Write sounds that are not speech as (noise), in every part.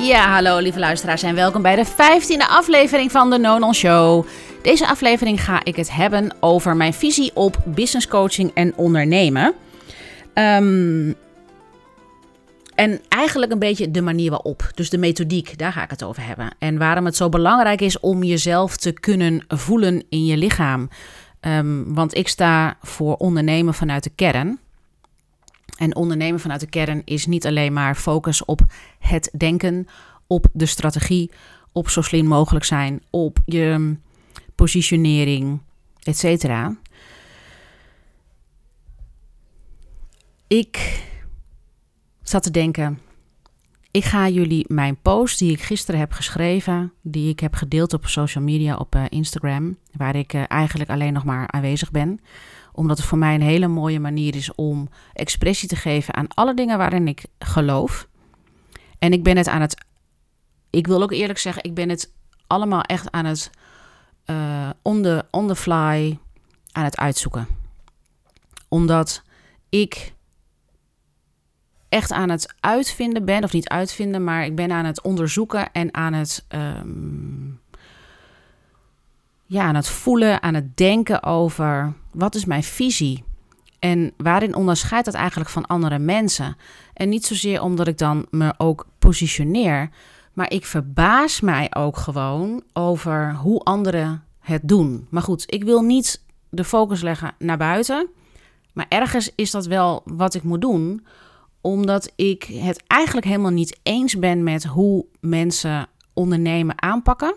Ja, hallo lieve luisteraars en welkom bij de 15e aflevering van de Nonon Show. Deze aflevering ga ik het hebben over mijn visie op business coaching en ondernemen. Ehm, en eigenlijk een beetje de manier waarop. Dus de methodiek, daar ga ik het over hebben. En waarom het zo belangrijk is om jezelf te kunnen voelen in je lichaam. Ehm, want ik sta voor ondernemen vanuit de kern. En ondernemen vanuit de kern is niet alleen maar focus op het denken, op de strategie, op zo slim mogelijk zijn, op je positionering, etc. Ik zat te denken, ik ga jullie mijn post die ik gisteren heb geschreven, die ik heb gedeeld op social media, op uh, Instagram, waar ik uh, eigenlijk alleen nog maar aanwezig ben, omdat het voor mij een hele mooie manier is om expressie te geven aan alle dingen waarin ik geloof. En ik ben het aan het, ik wil ook eerlijk zeggen, ik ben het allemaal echt aan het uh, on, the, on the fly aan het uitzoeken. Omdat ik echt aan het uitvinden ben, of niet uitvinden, maar ik ben aan het onderzoeken en aan het, um, ja, aan het voelen, aan het denken over wat is mijn visie en waarin onderscheidt dat eigenlijk van andere mensen. En niet zozeer omdat ik dan me ook positioneer, maar ik verbaas mij ook gewoon over hoe anderen het doen. Maar goed, ik wil niet de focus leggen naar buiten. Maar ergens is dat wel wat ik moet doen, omdat ik het eigenlijk helemaal niet eens ben met hoe mensen ondernemen aanpakken.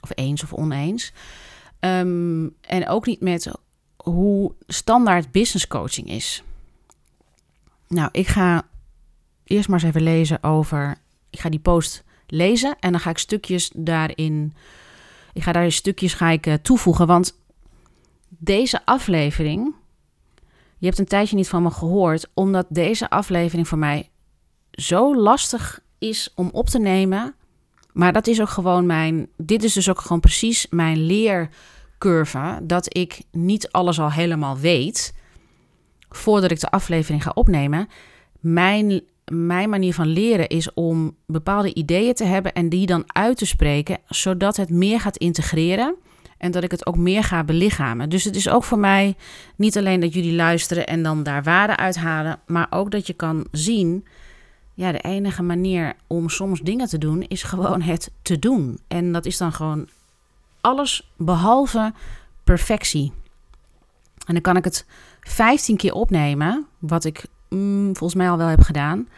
Of eens of oneens. Um, en ook niet met hoe standaard business coaching is. Nou, ik ga eerst maar eens even lezen over. Ik ga die post lezen en dan ga ik stukjes daarin. Ik ga daar stukjes ga ik, uh, toevoegen. Want deze aflevering je hebt een tijdje niet van me gehoord, omdat deze aflevering voor mij zo lastig is om op te nemen. Maar dat is ook gewoon mijn. Dit is dus ook gewoon precies mijn leercurve. Dat ik niet alles al helemaal weet. Voordat ik de aflevering ga opnemen. Mijn, mijn manier van leren is om bepaalde ideeën te hebben en die dan uit te spreken. Zodat het meer gaat integreren. En dat ik het ook meer ga belichamen. Dus het is ook voor mij niet alleen dat jullie luisteren en dan daar waarde uithalen. Maar ook dat je kan zien. Ja, de enige manier om soms dingen te doen is gewoon het te doen. En dat is dan gewoon alles behalve perfectie. En dan kan ik het 15 keer opnemen, wat ik mm, volgens mij al wel heb gedaan.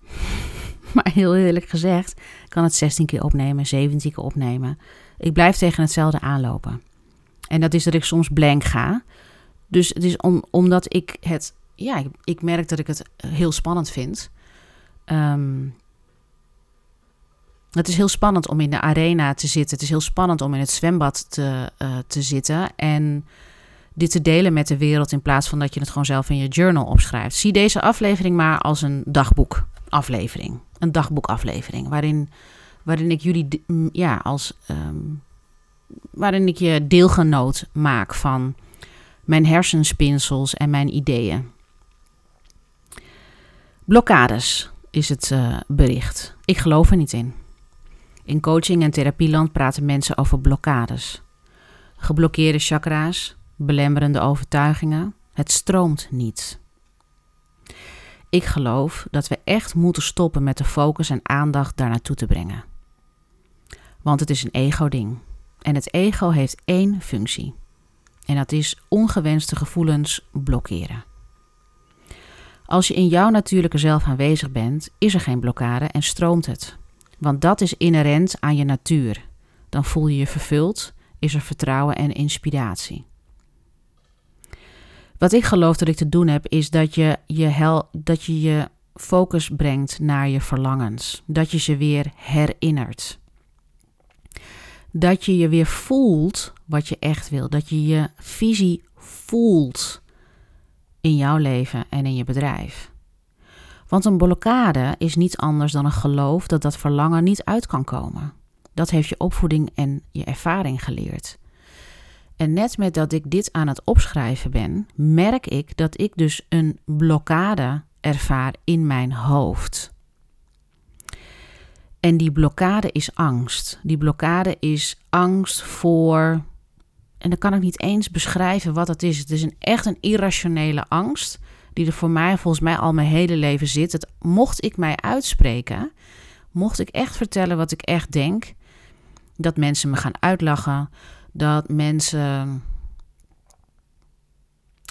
(laughs) Maar heel eerlijk gezegd, kan het 16 keer opnemen, 17 keer opnemen. Ik blijf tegen hetzelfde aanlopen. En dat is dat ik soms blank ga. Dus het is om, omdat ik het, ja, ik, merk dat ik het heel spannend vind. Um, het is heel spannend om in de arena te zitten. Het is heel spannend om in het zwembad te, uh, te zitten. En dit te delen met de wereld in plaats van dat je het gewoon zelf in je journal opschrijft. Zie deze aflevering maar als een dagboekaflevering. Een dagboekaflevering waarin waarin ik jullie ja, als um, waarin ik je deelgenoot maak van mijn hersenspinsels en mijn ideeën. Blokkades is het uh, bericht. Ik geloof er niet in. In coaching en therapieland praten mensen over blokkades. Geblokkeerde chakra's, belemmerende overtuigingen. Het stroomt niet. Ik geloof dat we echt moeten stoppen met de focus en aandacht daar naartoe te brengen. Want het is een ego-ding. En het ego heeft één functie. En dat is ongewenste gevoelens blokkeren. Als je in jouw natuurlijke zelf aanwezig bent, is er geen blokkade en stroomt het. Want dat is inherent aan je natuur. Dan voel je je vervuld, is er vertrouwen en inspiratie. Wat ik geloof dat ik te doen heb, is dat je je, hel, dat je, je focus brengt naar je verlangens. Dat je ze weer herinnert dat je je weer voelt wat je echt wil. Dat je je visie voelt in jouw leven en in je bedrijf. Want een blokkade is niets anders dan een geloof dat dat verlangen niet uit kan komen. Dat heeft je opvoeding en je ervaring geleerd. En net met dat ik dit aan het opschrijven ben, merk ik dat ik dus een blokkade ervaar in mijn hoofd. En die blokkade is angst. Die blokkade is angst voor. En dan kan ik niet eens beschrijven wat het is. Het is een, echt een irrationele angst. Die er voor mij volgens mij al mijn hele leven zit. Het, mocht ik mij uitspreken. Mocht ik echt vertellen wat ik echt denk. Dat mensen me gaan uitlachen. Dat mensen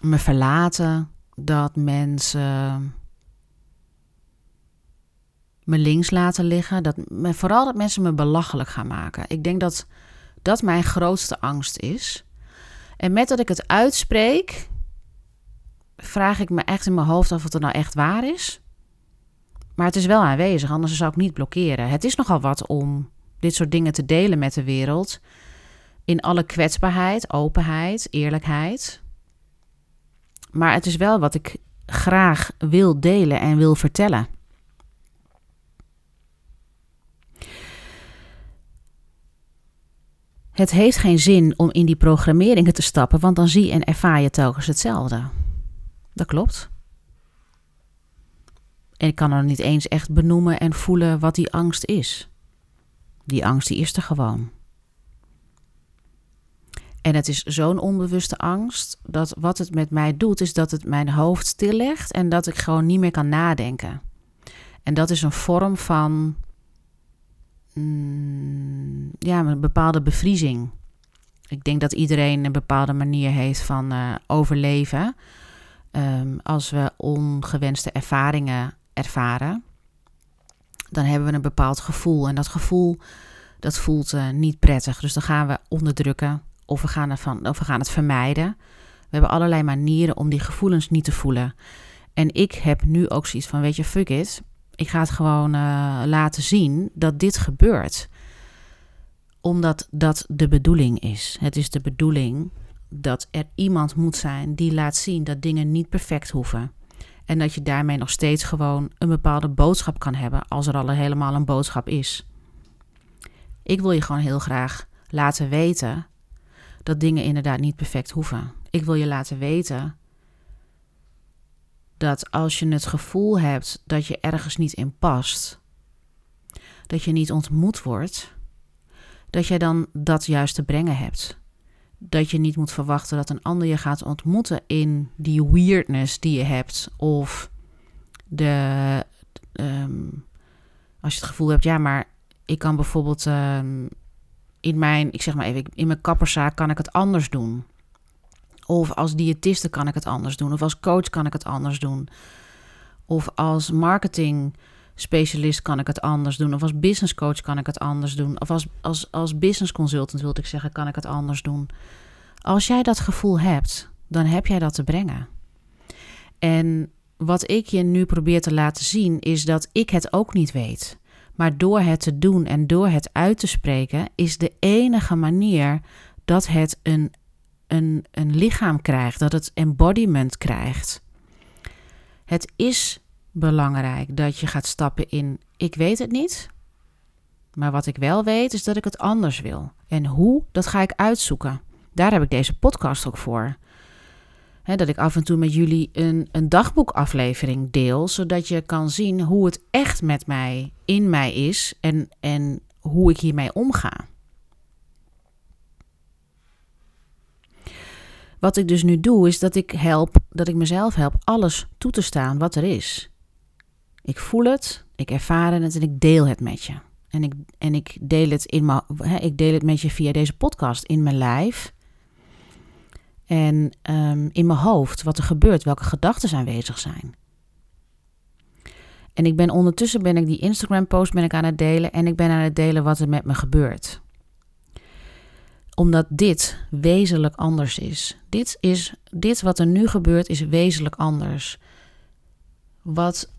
me verlaten. Dat mensen me links laten liggen. Dat, vooral dat mensen me belachelijk gaan maken. Ik denk dat dat mijn grootste angst is. En met dat ik het uitspreek, vraag ik me echt in mijn hoofd of het nou echt waar is. Maar het is wel aanwezig, anders zou ik niet blokkeren. Het is nogal wat om dit soort dingen te delen met de wereld. In alle kwetsbaarheid, openheid, eerlijkheid. Maar het is wel wat ik graag wil delen en wil vertellen. Het heeft geen zin om in die programmeringen te stappen, want dan zie en ervaar je telkens hetzelfde. Dat klopt. En ik kan er niet eens echt benoemen en voelen wat die angst is. Die angst die is er gewoon. En het is zo'n onbewuste angst dat wat het met mij doet, is dat het mijn hoofd stillegt en dat ik gewoon niet meer kan nadenken. En dat is een vorm van mm, ja, een bepaalde bevriezing. Ik denk dat iedereen een bepaalde manier heeft van uh, overleven. Um, als we ongewenste ervaringen ervaren, dan hebben we een bepaald gevoel. En dat gevoel, dat voelt uh, niet prettig. Dus dan gaan we onderdrukken of we gaan, ervan, of we gaan het vermijden. We hebben allerlei manieren om die gevoelens niet te voelen. En ik heb nu ook zoiets van, weet je, fuck it. Ik ga het gewoon uh, laten zien dat dit gebeurt. Omdat dat de bedoeling is. Het is de bedoeling dat er iemand moet zijn die laat zien dat dingen niet perfect hoeven. En dat je daarmee nog steeds gewoon een bepaalde boodschap kan hebben als er al helemaal een boodschap is. Ik wil je gewoon heel graag laten weten dat dingen inderdaad niet perfect hoeven. Ik wil je laten weten dat als je het gevoel hebt dat je ergens niet in past, dat je niet ontmoet wordt, dat jij dan dat juist te brengen hebt. Dat je niet moet verwachten dat een ander je gaat ontmoeten in die weirdness die je hebt. Of de, um, als je het gevoel hebt, ja, maar ik kan bijvoorbeeld um, in mijn, ik zeg maar even, in mijn kapperszaak kan ik het anders doen. Of als diëtiste kan ik het anders doen. Of als coach kan ik het anders doen. Of als marketing specialist kan ik het anders doen. Of als business coach kan ik het anders doen. Of als, als, als business consultant wilde ik zeggen, kan ik het anders doen. Als jij dat gevoel hebt, dan heb jij dat te brengen. En wat ik je nu probeer te laten zien, is dat ik het ook niet weet. Maar door het te doen en door het uit te spreken, is de enige manier dat het een een, een lichaam krijgt, dat het embodiment krijgt. Het is belangrijk dat je gaat stappen in ik weet het niet, maar wat ik wel weet is dat ik het anders wil. En hoe, dat ga ik uitzoeken. Daar heb ik deze podcast ook voor. Dat ik af en toe met jullie een, een dagboekaflevering deel, zodat je kan zien hoe het echt met mij, in mij is en, en hoe ik hiermee omga. Wat ik dus nu doe, is dat ik help, dat ik mezelf help alles toe te staan wat er is. Ik voel het, ik ervaar het en ik deel het met je. En ik, en ik, deel het in mijn, ik deel het met je via deze podcast in mijn lijf. En um, in mijn hoofd, wat er gebeurt, welke gedachten aanwezig zijn. En ik ben ondertussen ben ik die Instagram post ben ik aan het delen en ik ben aan het delen wat er met me gebeurt omdat dit wezenlijk anders is. Dit, is. dit wat er nu gebeurt is wezenlijk anders. Wat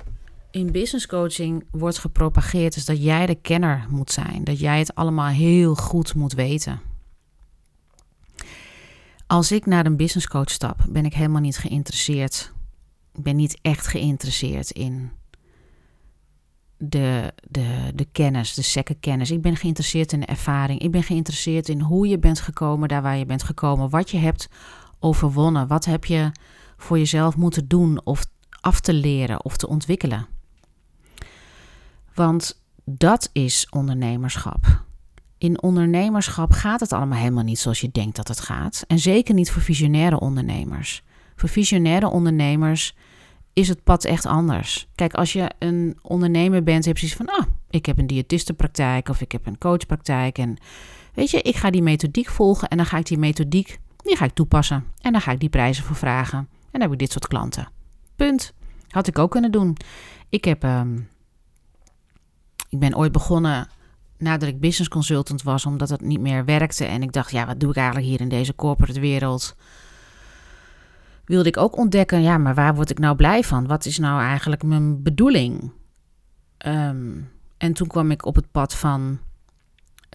in business coaching wordt gepropageerd is dat jij de kenner moet zijn. Dat jij het allemaal heel goed moet weten. Als ik naar een business coach stap, ben ik helemaal niet geïnteresseerd. Ik ben niet echt geïnteresseerd in de, de, de kennis, de secke kennis. Ik ben geïnteresseerd in de ervaring. Ik ben geïnteresseerd in hoe je bent gekomen daar waar je bent gekomen. Wat je hebt overwonnen. Wat heb je voor jezelf moeten doen of af te leren of te ontwikkelen. Want dat is ondernemerschap. In ondernemerschap gaat het allemaal helemaal niet zoals je denkt dat het gaat. En zeker niet voor visionaire ondernemers. Voor visionaire ondernemers is het pad echt anders. Kijk, als je een ondernemer bent, heb je zoiets van: ah, ik heb een diëtistenpraktijk of ik heb een coachpraktijk. En weet je, ik ga die methodiek volgen en dan ga ik die methodiek die ga ik toepassen. En dan ga ik die prijzen voor vragen. En dan heb ik dit soort klanten. Punt. Had ik ook kunnen doen. Ik heb. Ehm, ik ben ooit begonnen nadat ik business consultant was, omdat het niet meer werkte. En ik dacht, ja, wat doe ik eigenlijk hier in deze corporate wereld? Wilde ik ook ontdekken, ja, maar waar word ik nou blij van? Wat is nou eigenlijk mijn bedoeling? Ehm, en toen kwam ik op het pad van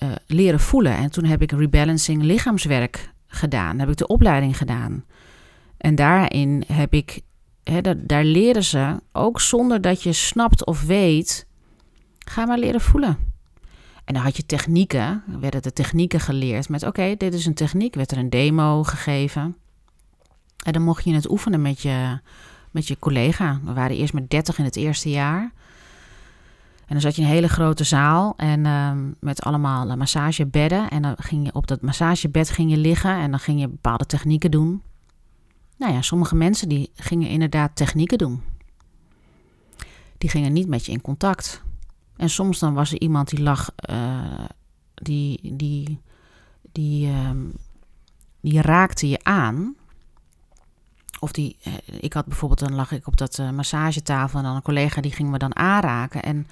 uh, leren voelen. En toen heb ik rebalancing lichaamswerk gedaan. Heb ik de opleiding gedaan. En daarin heb ik, daar leren ze ook zonder dat je snapt of weet, ga maar leren voelen. En dan had je technieken, werden de technieken geleerd met oké, dit is een techniek, werd er een demo gegeven. En dan mocht je het oefenen met je, met je collega. We waren eerst met 30 in het eerste jaar. En dan zat je in een hele grote zaal en um, met allemaal massagebedden. En dan ging je op dat massagebed ging je liggen en dan ging je bepaalde technieken doen. Nou ja, sommige mensen die gingen inderdaad technieken doen. Die gingen niet met je in contact. En soms dan was er iemand die lag, uh, die, die, die, um, die raakte je aan. Of die, eh, ik had bijvoorbeeld, dan lag ik op dat uh, massagetafel en dan een collega die ging me dan aanraken. En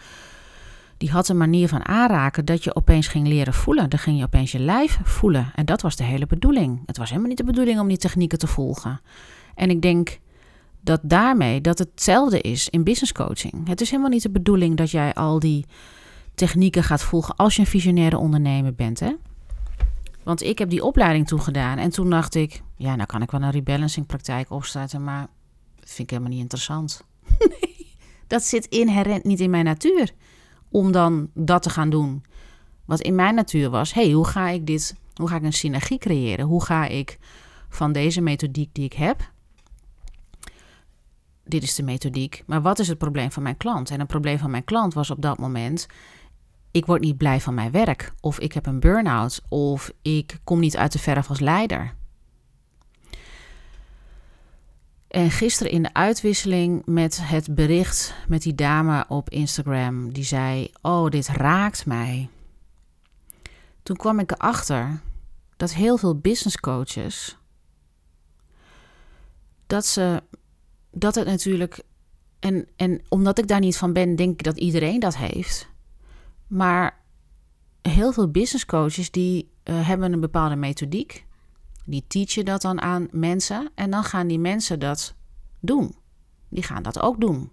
die had een manier van aanraken dat je opeens ging leren voelen. Dan ging je opeens je lijf voelen. En dat was de hele bedoeling. Het was helemaal niet de bedoeling om die technieken te volgen. En ik denk dat daarmee dat hetzelfde is in business coaching. Het is helemaal niet de bedoeling dat jij al die technieken gaat volgen als je een visionaire ondernemer bent. Hè? Want ik heb die opleiding toegedaan en toen dacht ik, ja, nou kan ik wel een rebalancing praktijk opstarten, maar dat vind ik helemaal niet interessant. (laughs) nee, dat zit inherent niet in mijn natuur om dan dat te gaan doen. Wat in mijn natuur was, hey, hoe ga ik dit, hoe ga ik een synergie creëren? Hoe ga ik van deze methodiek die ik heb, dit is de methodiek, maar wat is het probleem van mijn klant? En het probleem van mijn klant was op dat moment, ik word niet blij van mijn werk, of ik heb een burn-out, of ik kom niet uit de verf als leider. En gisteren in de uitwisseling met het bericht met die dame op Instagram, die zei: Oh, dit raakt mij. Toen kwam ik erachter dat heel veel business coaches, dat ze, dat het natuurlijk, en, en omdat ik daar niet van ben, denk ik dat iedereen dat heeft. Maar heel veel business coaches die uh, hebben een bepaalde methodiek die teachen dat dan aan mensen en dan gaan die mensen dat doen. Die gaan dat ook doen.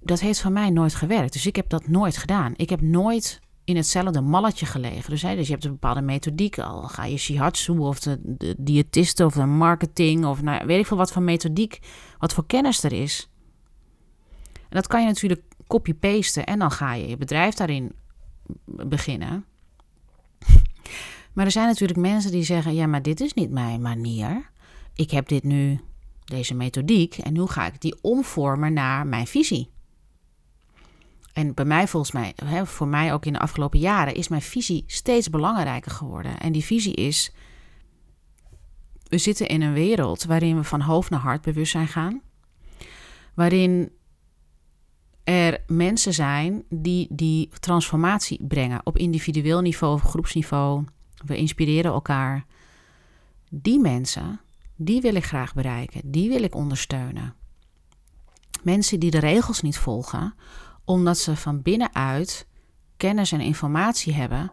Dat heeft van mij nooit gewerkt. Dus ik heb dat nooit gedaan. Ik heb nooit in hetzelfde malletje gelegen. Dus, hè, dus je hebt een bepaalde methodiek. Al ga je shihatsu of de, de of de marketing of nou, weet ik veel wat voor methodiek, wat voor kennis er is. En dat kan je natuurlijk copy-pasten en dan ga je je bedrijf daarin beginnen. Maar er zijn natuurlijk mensen die zeggen: ja, maar dit is niet mijn manier. Ik heb dit nu, deze methodiek, en nu ga ik die omvormen naar mijn visie. En bij mij, volgens mij, hè, voor mij ook in de afgelopen jaren, is mijn visie steeds belangrijker geworden. En die visie is: we zitten in een wereld waarin we van hoofd naar hart bewustzijn gaan. Waarin er mensen zijn die die transformatie brengen op individueel niveau of groepsniveau we inspireren elkaar. Die mensen, die wil ik graag bereiken. Die wil ik ondersteunen. Mensen die de regels niet volgen, omdat ze van binnenuit kennis en informatie hebben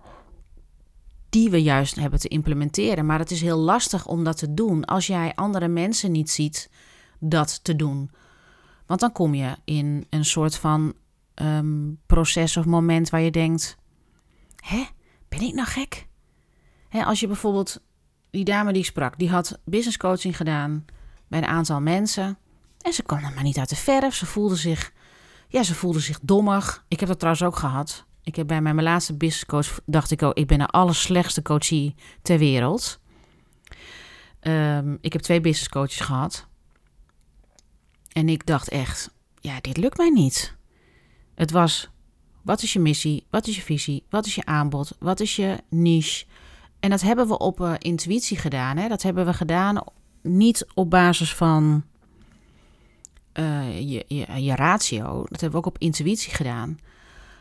die we juist hebben te implementeren. Maar het is heel lastig om dat te doen als jij andere mensen niet ziet dat te doen. Want dan kom je in een soort van ehm, proces of moment waar je denkt: hè, ben ik nou gek? als je bijvoorbeeld die dame die sprak, die had business coaching gedaan bij een aantal mensen. En ze kwam er maar niet uit de verf. Ze voelde zich, ja, ze voelde zich dommig. Ik heb dat trouwens ook gehad. Ik heb bij mijn laatste business coach, dacht ik, oh, ik ben de allerslechtste coachie ter wereld. Um, ik heb twee business coaches gehad. En ik dacht echt, ja, dit lukt mij niet. Het was, wat is je missie? Wat is je visie? Wat is je aanbod? Wat is je niche? En dat hebben we op uh, intuïtie gedaan. Hè? Dat hebben we gedaan niet op basis van uh, je, je, je ratio. Dat hebben we ook op intuïtie gedaan.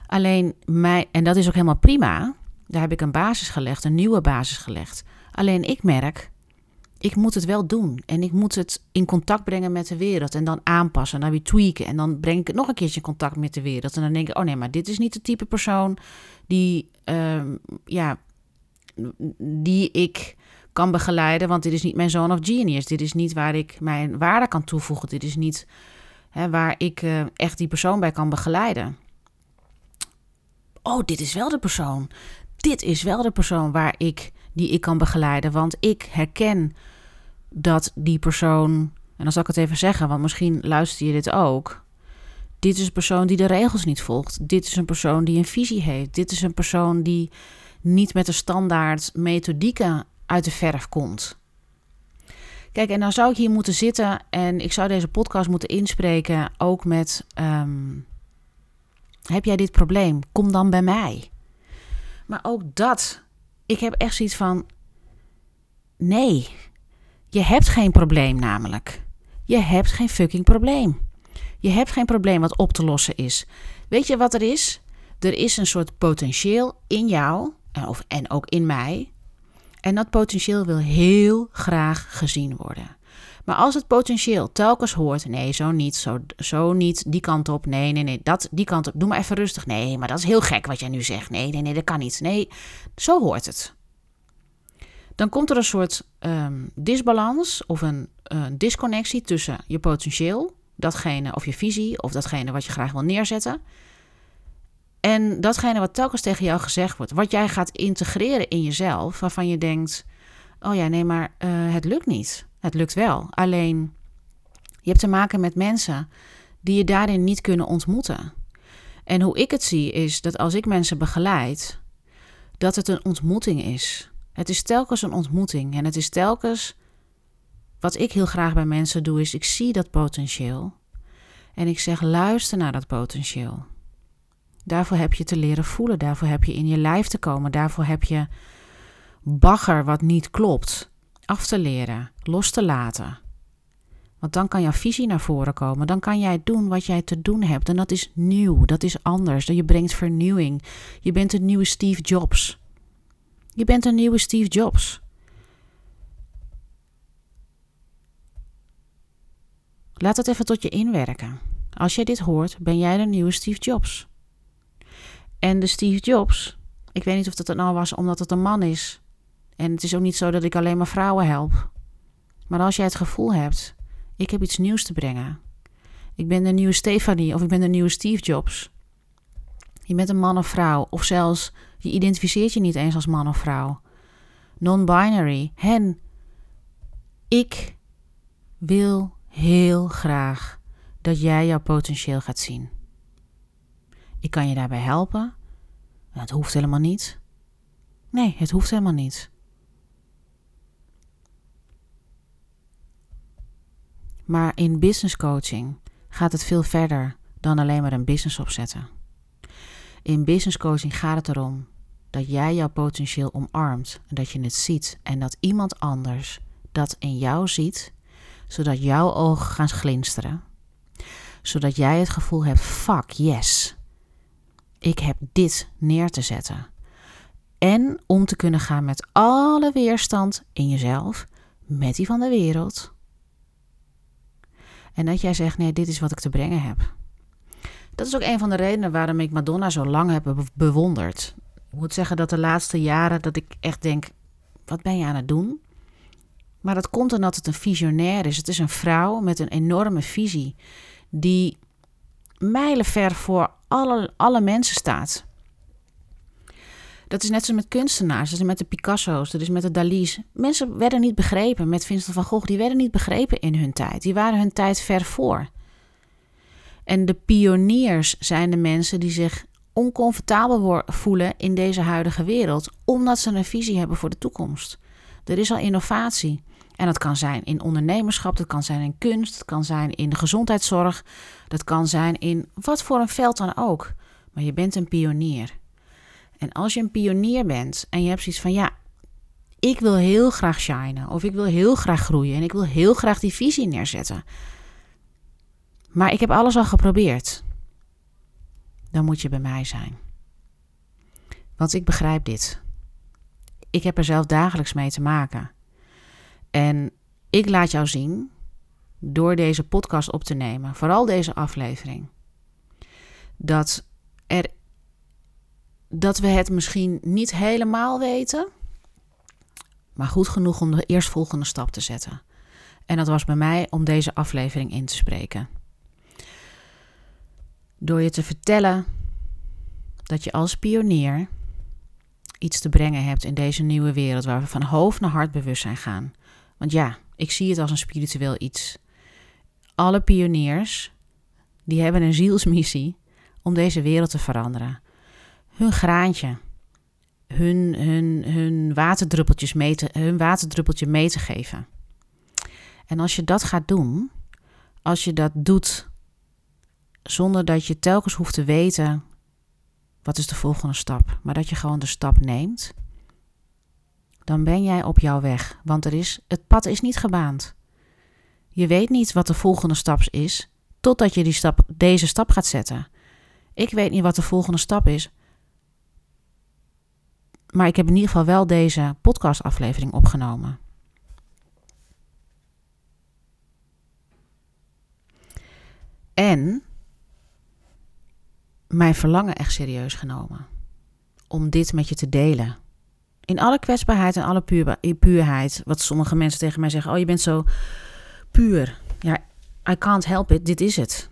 Alleen mij, en dat is ook helemaal prima. Daar heb ik een basis gelegd, een nieuwe basis gelegd. Alleen ik merk, ik moet het wel doen. En ik moet het in contact brengen met de wereld. En dan aanpassen, en dan weer tweaken. En dan breng ik het nog een keertje in contact met de wereld. En dan denk ik, oh nee, maar dit is niet de type persoon die, uh, ja, die ik kan begeleiden. Want dit is niet mijn zoon of genius. Dit is niet waar ik mijn waarde kan toevoegen. Dit is niet hè, waar ik uh, echt die persoon bij kan begeleiden. Oh, dit is wel de persoon. Dit is wel de persoon waar ik die ik kan begeleiden. Want ik herken dat die persoon. En dan zal ik het even zeggen, want misschien luister je dit ook. Dit is een persoon die de regels niet volgt. Dit is een persoon die een visie heeft. Dit is een persoon die niet met de standaard methodieken uit de verf komt. Kijk, en dan zou ik hier moeten zitten en ik zou deze podcast moeten inspreken ook met: um, Heb jij dit probleem? Kom dan bij mij. Maar ook dat, ik heb echt zoiets van: Nee, je hebt geen probleem namelijk. Je hebt geen fucking probleem. Je hebt geen probleem wat op te lossen is. Weet je wat er is? Er is een soort potentieel in jou of, en ook in mij. En dat potentieel wil heel graag gezien worden. Maar als het potentieel telkens hoort: nee, zo niet, zo, zo niet, die kant op, nee, nee, nee, dat, die kant op, doe maar even rustig. Nee, maar dat is heel gek wat jij nu zegt. Nee, nee, nee, dat kan niet. Nee, zo hoort het. Dan komt er een soort um, disbalans of een disconnectie tussen je potentieel, datgene of je visie of datgene wat je graag wil neerzetten. En datgene wat telkens tegen jou gezegd wordt, wat jij gaat integreren in jezelf, waarvan je denkt: oh ja, nee, maar uh, het lukt niet. Het lukt wel. Alleen je hebt te maken met mensen die je daarin niet kunnen ontmoeten. En hoe ik het zie is dat als ik mensen begeleid, dat het een ontmoeting is. Het is telkens een ontmoeting en het is telkens wat ik heel graag bij mensen doe is ik zie dat potentieel en ik zeg luister naar dat potentieel. Daarvoor heb je te leren voelen, daarvoor heb je in je lijf te komen, daarvoor heb je bagger wat niet klopt af te leren, los te laten. Want dan kan jouw visie naar voren komen. Dan kan jij doen wat jij te doen hebt. En dat is nieuw, dat is anders. Je brengt vernieuwing. Je bent een nieuwe Steve Jobs. Je bent een nieuwe Steve Jobs. Laat het even tot je inwerken. Als jij dit hoort, ben jij de nieuwe Steve Jobs. En de Steve Jobs, ik weet niet of dat het nou was omdat het een man is. En het is ook niet zo dat ik alleen maar vrouwen help. Maar als jij het gevoel hebt, ik heb iets nieuws te brengen. Ik ben de nieuwe Stefanie of ik ben de nieuwe Steve Jobs. Je bent een man of vrouw, of zelfs je identificeert je niet eens als man of vrouw. Non-binary. Hen. Ik wil heel graag dat jij jouw potentieel gaat zien. Ik kan je daarbij helpen. Het hoeft helemaal niet. Nee, het hoeft helemaal niet. Maar in business coaching gaat het veel verder dan alleen maar een business opzetten. In business coaching gaat het erom dat jij jouw potentieel omarmt en dat je het ziet en dat iemand anders dat in jou ziet, zodat jouw ogen gaan glinsteren, zodat jij het gevoel hebt: fuck yes, ik heb dit neer te zetten. En om te kunnen gaan met alle weerstand in jezelf, met die van de wereld. En dat jij zegt: nee, dit is wat ik te brengen heb. Dat is ook een van de redenen waarom ik Madonna zo lang heb bewonderd. Ik moet zeggen dat de laatste jaren dat ik echt denk: wat ben je aan het doen? Maar dat komt omdat het een visionair is. Het is een vrouw met een enorme visie die mijlenver voor alle, alle mensen staat. Dat is net zo met kunstenaars, dat is met de Picasso's, dat is met de Dali's. Mensen werden niet begrepen met Vincent van Gogh, die werden niet begrepen in hun tijd. Die waren hun tijd ver voor. En de pioniers zijn de mensen die zich oncomfortabel voelen in deze huidige wereld, omdat ze een visie hebben voor de toekomst. Er is al innovatie. En dat kan zijn in ondernemerschap, dat kan zijn in kunst, dat kan zijn in de gezondheidszorg, dat kan zijn in wat voor een veld dan ook. Maar je bent een pionier. En als je een pionier bent en je hebt zoiets van ja, ik wil heel graag shinen of ik wil heel graag groeien en ik wil heel graag die visie neerzetten. Maar ik heb alles al geprobeerd. Dan moet je bij mij zijn. Want ik begrijp dit. Ik heb er zelf dagelijks mee te maken. En ik laat jou zien, door deze podcast op te nemen, vooral deze aflevering, dat, er, dat we het misschien niet helemaal weten, maar goed genoeg om de eerstvolgende stap te zetten. En dat was bij mij om deze aflevering in te spreken. Door je te vertellen dat je als pionier iets te brengen hebt in deze nieuwe wereld waar we van hoofd naar hart bewust zijn gaan. Want ja, ik zie het als een spiritueel iets. Alle pioniers, die hebben een zielsmissie om deze wereld te veranderen. Hun graantje, hun, hun, hun, waterdruppeltjes mee te, hun waterdruppeltje mee te geven. En als je dat gaat doen, als je dat doet zonder dat je telkens hoeft te weten wat is de volgende stap, maar dat je gewoon de stap neemt, dan ben jij op jouw weg. Want er is, het pad is niet gebaand. Je weet niet wat de volgende stap is, totdat je die stap, deze stap gaat zetten. Ik weet niet wat de volgende stap is. Maar ik heb in ieder geval wel deze podcastaflevering opgenomen. En mijn verlangen echt serieus genomen. Om dit met je te delen. In alle kwetsbaarheid en alle puur, puurheid. Wat sommige mensen tegen mij zeggen: Oh, je bent zo puur. Ja, I can't help it. Dit is het.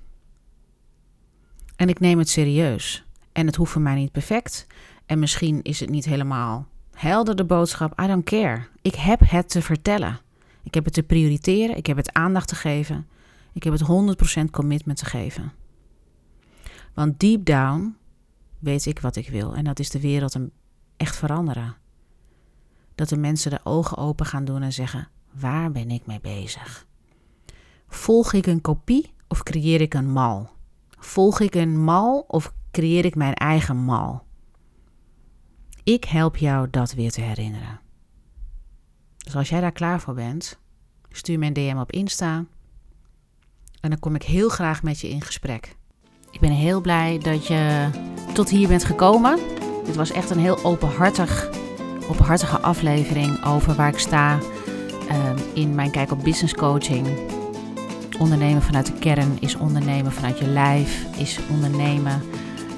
En ik neem het serieus. En het hoeft voor mij niet perfect. En misschien is het niet helemaal helder, de boodschap. I don't care. Ik heb het te vertellen. Ik heb het te prioriteren. Ik heb het aandacht te geven. Ik heb het 100% commitment te geven. Want deep down weet ik wat ik wil. En dat is de wereld echt veranderen. Dat de mensen de ogen open gaan doen en zeggen: waar ben ik mee bezig? Volg ik een kopie of creëer ik een mal? Volg ik een mal of creëer ik mijn eigen mal? Ik help jou dat weer te herinneren. Dus als jij daar klaar voor bent, stuur me een DM op Insta. En dan kom ik heel graag met je in gesprek. Ik ben heel blij dat je tot hier bent gekomen. Dit was echt een heel openhartig, openhartige aflevering over waar ik sta ehm, in mijn kijk op business coaching. Ondernemen vanuit de kern is ondernemen vanuit je lijf, is ondernemen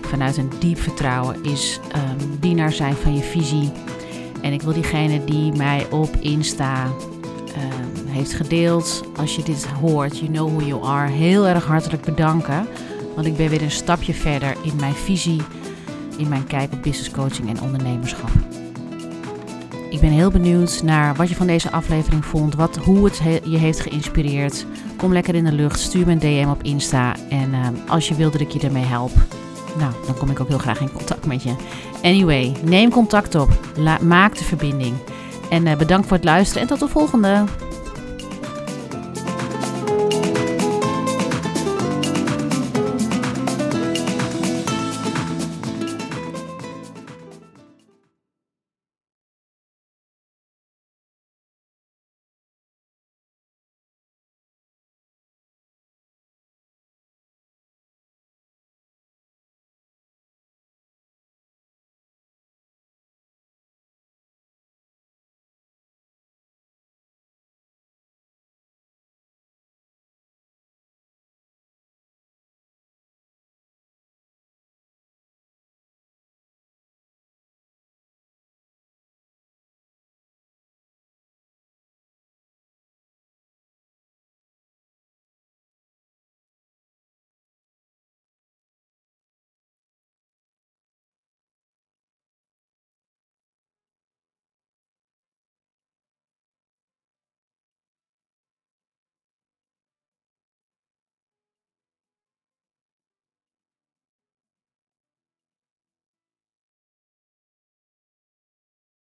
vanuit een diep vertrouwen, is um, dienaar zijn van je visie. En ik wil diegene die mij op Insta um, heeft gedeeld, als je dit hoort, you know who you are, heel erg hartelijk bedanken. Want ik ben weer een stapje verder in mijn visie, in mijn kijk op business coaching en ondernemerschap. Ik ben heel benieuwd naar wat je van deze aflevering vond, wat, hoe het je heeft geïnspireerd. Kom lekker in de lucht, stuur me een DM op Insta en uh, als je wilt dat ik je ermee help, nou, dan kom ik ook heel graag in contact met je. Anyway, neem contact op, maak de verbinding. En uh, bedankt voor het luisteren en tot de volgende.